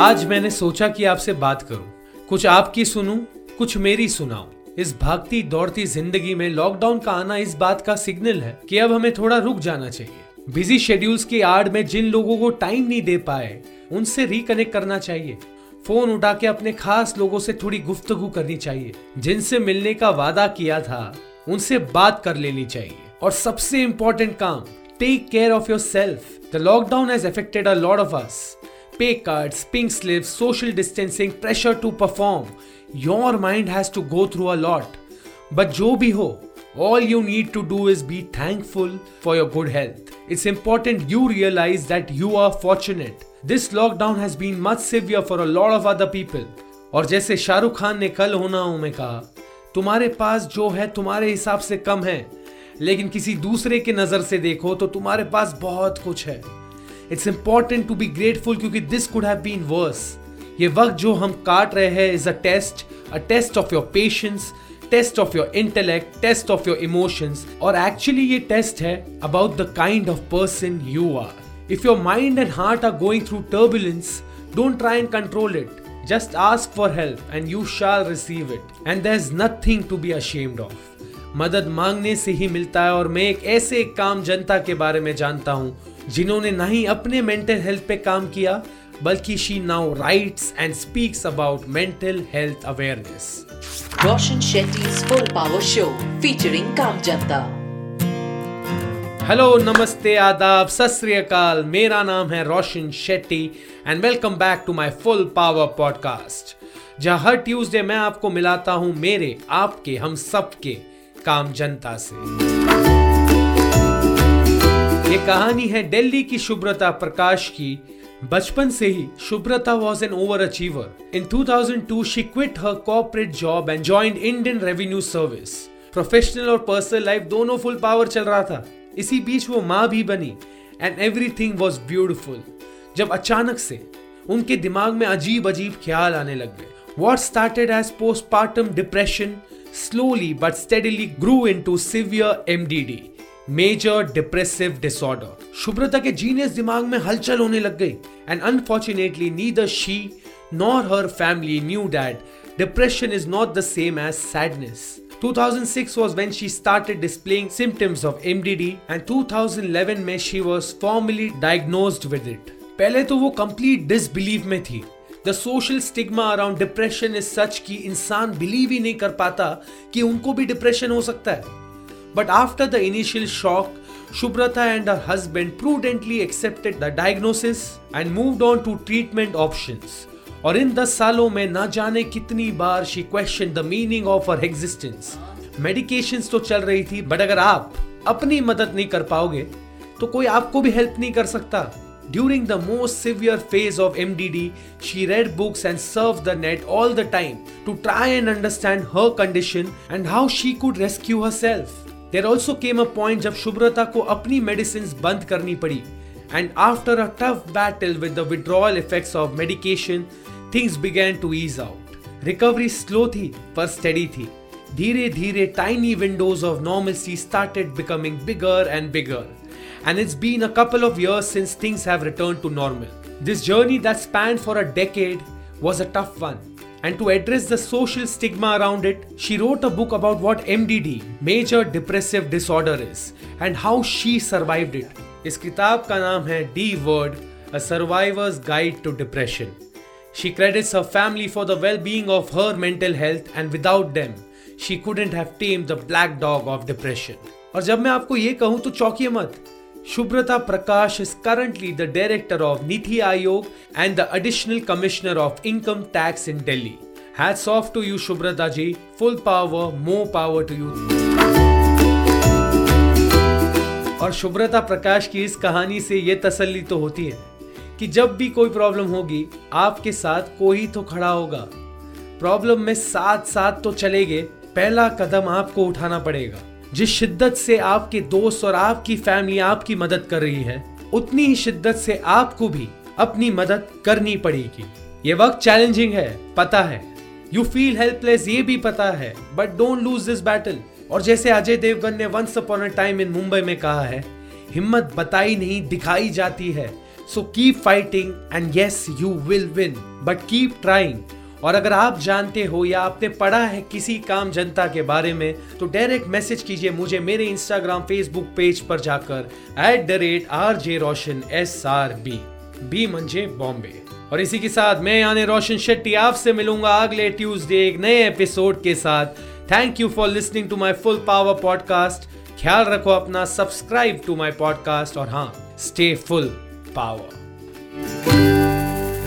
आज मैंने सोचा कि आपसे बात करूँ। कुछ आपकी सुनूं, कुछ मेरी सुनाऊं। इस भागती दौड़ती ज़िंदगी में लॉकडाउन का आना इस बात का सिग्नल है कि अब हमें थोड़ा रुक जाना चाहिए। बिज़ी शेड्यूल्स की आड़ में जिन लोगों को टाइम नहीं दे पाए, उनसे रिकनेक्ट करना चाहिए। फ़ोन उठा के अपने खास लोगों से थोड़ी गुफ्तगु करनी चाहिए। जिनसे मिलने का वादा किया था, उनसे बात कर लेनी चाहिए। और सबसे इम्पोर्टेंट काम take care of yourself the lockdown has affected a lot of us pay cuts pink slip social distancing pressure to perform your mind has to go through a lot but जो भी हो all you need to do is be thankful for your good health it's important you realise that you are fortunate this lockdown has been much severe for a lot of other people और जैसे शाहरुख खान ने कल होना हो में कहा, तुम्हारे पास जो है, तुम्हारे हिसाब से कम है, लेकिन किसी दूसरे के नज़र से देखो तो तुम्हारे पास बहुत कुछ है। It's important to be grateful क्योंकि this could have been worse ये वक्त जो हम काट रहे हैं is a test a test of your patience test of your intellect test of your emotions और एक्चुअली ये टेस्ट है about the kind of person you are if your mind and heart are going through turbulence don't try and control it just ask for help and you shall receive it. And there's nothing to be ashamed of. मदद मांगने से ही मिलता है और मैं एक ऐसे एक काम जनता के बारे में जानता हूँ। जिन्होंने ना ही अपने मेंटल हेल्थ पे काम किया बल्कि she now writes and speaks about mental health awareness Roshan Shetty full power show featuring काम जनता हेलो नमस्ते आदाब सत मेरा नाम है Roshan Shetty and welcome back to my full power podcast जहाँ हर ट्यूसडे मैं आपको मिलाता हूँ मेरे आपके हम सबके काम जनता से। कहानी है दिल्ली की शुभ्रता प्रकाश की। बचपन से ही Shubhrata was an overachiever in 2002 she quit her corporate job and joined Indian revenue service professional और पर्सनल लाइफ दोनों फुल पावर चल रहा था। इसी बीच वो माँ भी बनी एंड एवरीथिंग वॉज़ ब्यूटिफुल जब अचानक से उनके दिमाग में अजीब अजीब ख्याल आने लग गए। What started as postpartum depression slowly but steadily grew into severe MDD major depressive disorder Shubhrata के जीनियस दिमाग में हलचल होने लग गई and unfortunately neither she nor her family knew that depression is not the same as sadness. 2006 was when she started displaying symptoms of MDD and 2011 में she was formally diagnosed with it. पहले तो वो complete disbelief में थी the social stigma around depression is such कि इंसान believe ही नहीं कर पाता कि उनको भी डिप्रेशन हो सकता है But after the initial shock, Shubhrata and her husband prudently accepted the diagnosis and moved on to treatment options. और इन दस सालों में ना जाने कितनी बार she question the meaning of her existence medication तो चल रही थी बट अगर आप अपनी मदद नहीं कर पाओगे तो कोई आपको भी हेल्प नहीं कर सकता During the most severe phase of MDD, she read books and surfed the net all the time to try and understand her condition and how she could rescue herself. There also came a point जब शुभ्रता को अपनी medicine बंद करनी पड़ी and after a tough battle with the withdrawal effects of medication things began to ease out recovery slow थी पर study थी धीरे धीरे tiny windows of normalcy started becoming bigger and bigger and it's been a couple of years since things have returned to normal. This journey that spanned for a decade was a tough one. And to address the social stigma around it, she wrote a book about what MDD, Major Depressive Disorder is, and how she survived it. इस किताब का नाम है D Word, A Survivor's Guide to Depression. She credits her family for the well-being of her mental health and without them, she couldn't have tamed the black dog of depression. और जब मैं आपको ये कहूँ तो चौंकिए मत Shubhrata Prakash is currently the director of Niti Aayog and the additional commissioner of income tax in Delhi. Hats off to you, Shubhrata ji. Full power, more power to you. और शुभ्रता प्रकाश की इस कहानी से यह तसल्ली तो होती है कि जब भी कोई प्रॉब्लम होगी आपके साथ कोई तो खड़ा होगा प्रॉब्लम में साथ साथ तो चलेगे पहला कदम आपको उठाना पड़ेगा जिस शिद्दत से आपके दोस्त और आपकी फैमिली आपकी मदद कर रही है, उतनी ही शिद्दत से आपको भी अपनी मदद करनी पड़ेगी। ये वक्त चैलेंजिंग है, पता है। यू फील हेल्पलेस ये भी पता है। But don't lose this battle और जैसे अजय देवगन ने once upon a time in Mumbai में कहा है, हिम्मत बताई नहीं, दिखाई जाती है। So keep fighting and yes you will win but keep trying और अगर आप जानते हो या आपने पढ़ा है किसी काम जनता के बारे में तो डायरेक्ट मैसेज कीजिए मुझे मेरे इंस्टाग्राम फेसबुक पेज पर जाकर at the rate R J Roshan S R B B मंजे बॉम्बे और इसी के साथ मैं यानी रोशन शेट्टी आपसे मिलूँगा अगले ट्यूसडे एक नए एपिसोड के साथ। Thank you for listening to my full power podcast ख्याल रखो अपना सब्सक्राइब टू माई पॉडकास्ट और हाँ stay full power